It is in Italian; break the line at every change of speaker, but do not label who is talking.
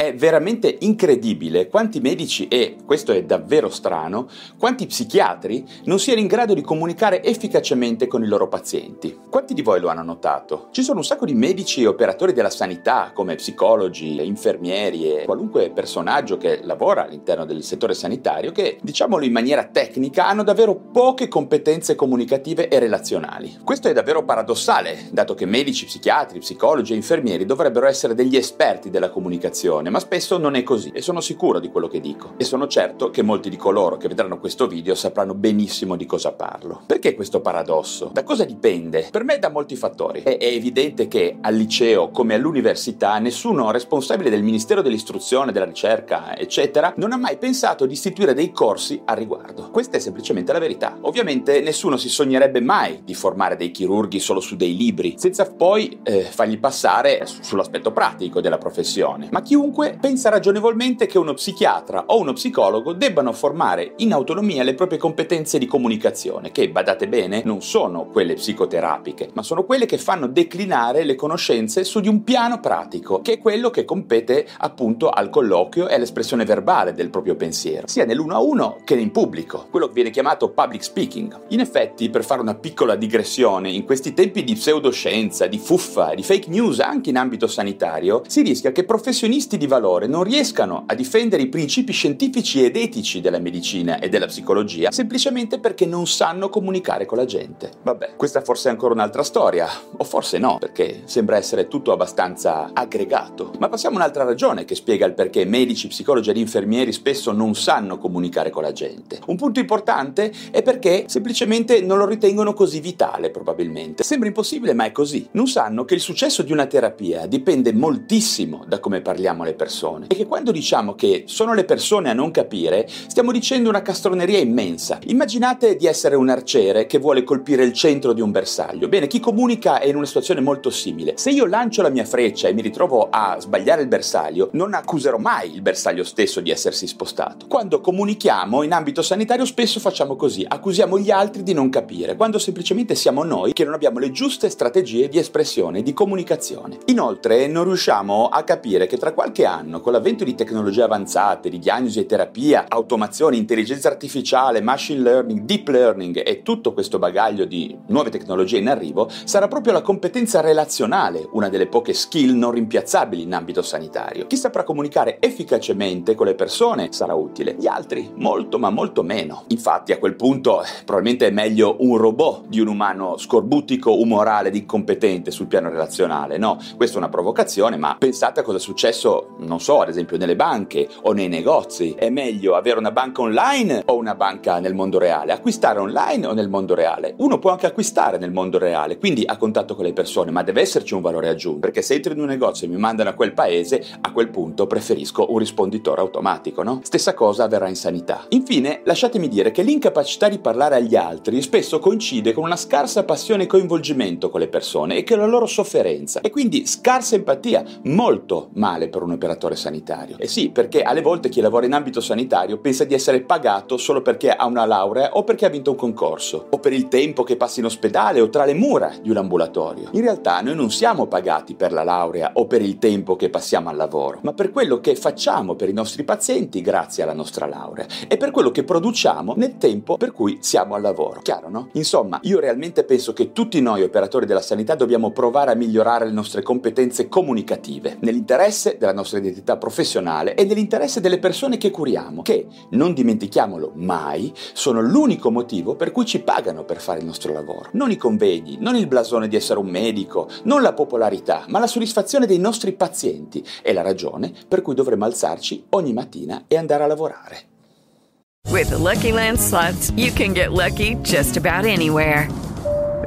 È veramente incredibile quanti medici e, questo è davvero strano, quanti psichiatri non siano in grado di comunicare efficacemente con i loro pazienti. Quanti di voi lo hanno notato? Ci sono un sacco di medici e operatori della sanità, come psicologi, infermieri e qualunque personaggio che lavora all'interno del settore sanitario, che, diciamolo in maniera tecnica, hanno davvero poche competenze comunicative e relazionali. Questo è davvero paradossale, dato che medici, psichiatri, psicologi e infermieri dovrebbero essere degli esperti della comunicazione ma spesso non è così e sono sicuro di quello che dico. E sono certo che molti di coloro che vedranno questo video sapranno benissimo di cosa parlo. Perché questo paradosso? Da cosa dipende? Per me da molti fattori. È, è evidente che al liceo come all'università nessuno responsabile del Ministero dell'Istruzione, della ricerca, eccetera, non ha mai pensato di istituire dei corsi a riguardo. Questa è semplicemente la verità. Ovviamente nessuno si sognerebbe mai di formare dei chirurghi solo su dei libri, senza poi eh, fargli passare sull'aspetto pratico della professione. Ma chiunque Chiunque pensa ragionevolmente che uno psichiatra o uno psicologo debbano formare in autonomia le proprie competenze di comunicazione, che, badate bene, non sono quelle psicoterapiche, ma sono quelle che fanno declinare le conoscenze su di un piano pratico, che è quello che compete appunto al colloquio e all'espressione verbale del proprio pensiero, sia nell'uno a uno che in pubblico, quello che viene chiamato public speaking. In effetti, per fare una piccola digressione, in questi tempi di pseudoscienza, di fuffa, di fake news anche in ambito sanitario, si rischia che professionisti di valore non riescano a difendere i principi scientifici ed etici della medicina e della psicologia semplicemente perché non sanno comunicare con la gente. Vabbè, questa forse è ancora un'altra storia, o forse no, perché sembra essere tutto abbastanza aggregato. Ma passiamo a un'altra ragione che spiega il perché medici, psicologi ed infermieri spesso non sanno comunicare con la gente. Un punto importante è perché semplicemente non lo ritengono così vitale, probabilmente. Sembra impossibile, ma è così. Non sanno che il successo di una terapia dipende moltissimo da come parliamo alle persone. E che quando diciamo che sono le persone a non capire, stiamo dicendo una castroneria immensa. Immaginate di essere un arciere che vuole colpire il centro di un bersaglio. Bene, chi comunica è in una situazione molto simile. Se io lancio la mia freccia e mi ritrovo a sbagliare il bersaglio, non accuserò mai il bersaglio stesso di essersi spostato. Quando comunichiamo in ambito sanitario spesso facciamo così, accusiamo gli altri di non capire, quando semplicemente siamo noi che non abbiamo le giuste strategie di espressione di comunicazione. Inoltre non riusciamo a capire che tra qualche anno, con l'avvento di tecnologie avanzate, di diagnosi e terapia, automazione, intelligenza artificiale, machine learning, deep learning e tutto questo bagaglio di nuove tecnologie in arrivo, sarà proprio la competenza relazionale una delle poche skill non rimpiazzabili in ambito sanitario. Chi saprà comunicare efficacemente con le persone sarà utile, gli altri molto ma molto meno. Infatti a quel punto probabilmente è meglio un robot di un umano scorbutico, umorale ed incompetente sul piano relazionale, no? Questa è una provocazione, ma pensate a cosa è successo non so, ad esempio nelle banche o nei negozi. È meglio avere una banca online o una banca nel mondo reale? Acquistare online o nel mondo reale? Uno può anche acquistare nel mondo reale, quindi a contatto con le persone, ma deve esserci un valore aggiunto, perché se entro in un negozio e mi mandano a quel paese, a quel punto preferisco un risponditore automatico, no? Stessa cosa avverrà in sanità. Infine, lasciatemi dire che l'incapacità di parlare agli altri spesso coincide con una scarsa passione e coinvolgimento con le persone e con la loro sofferenza, e quindi scarsa empatia, molto male per un operatore sanitario. E sì, perché alle volte chi lavora in ambito sanitario pensa di essere pagato solo perché ha una laurea o perché ha vinto un concorso, o per il tempo che passa in ospedale o tra le mura di un ambulatorio. In realtà noi non siamo pagati per la laurea o per il tempo che passiamo al lavoro, ma per quello che facciamo per i nostri pazienti grazie alla nostra laurea e per quello che produciamo nel tempo per cui siamo al lavoro. Chiaro, no? Insomma, io realmente penso che tutti noi operatori della sanità dobbiamo provare a migliorare le nostre competenze comunicative nell'interesse della nostra identità professionale e nell'interesse delle persone che curiamo, che, non dimentichiamolo mai, sono l'unico motivo per cui ci pagano per fare il nostro lavoro. Non i convegni, non il blasone di essere un medico, non la popolarità, ma la soddisfazione dei nostri pazienti è la ragione per cui dovremmo alzarci ogni mattina e andare a lavorare.
With the Lucky Land slots, you can get lucky just about anywhere.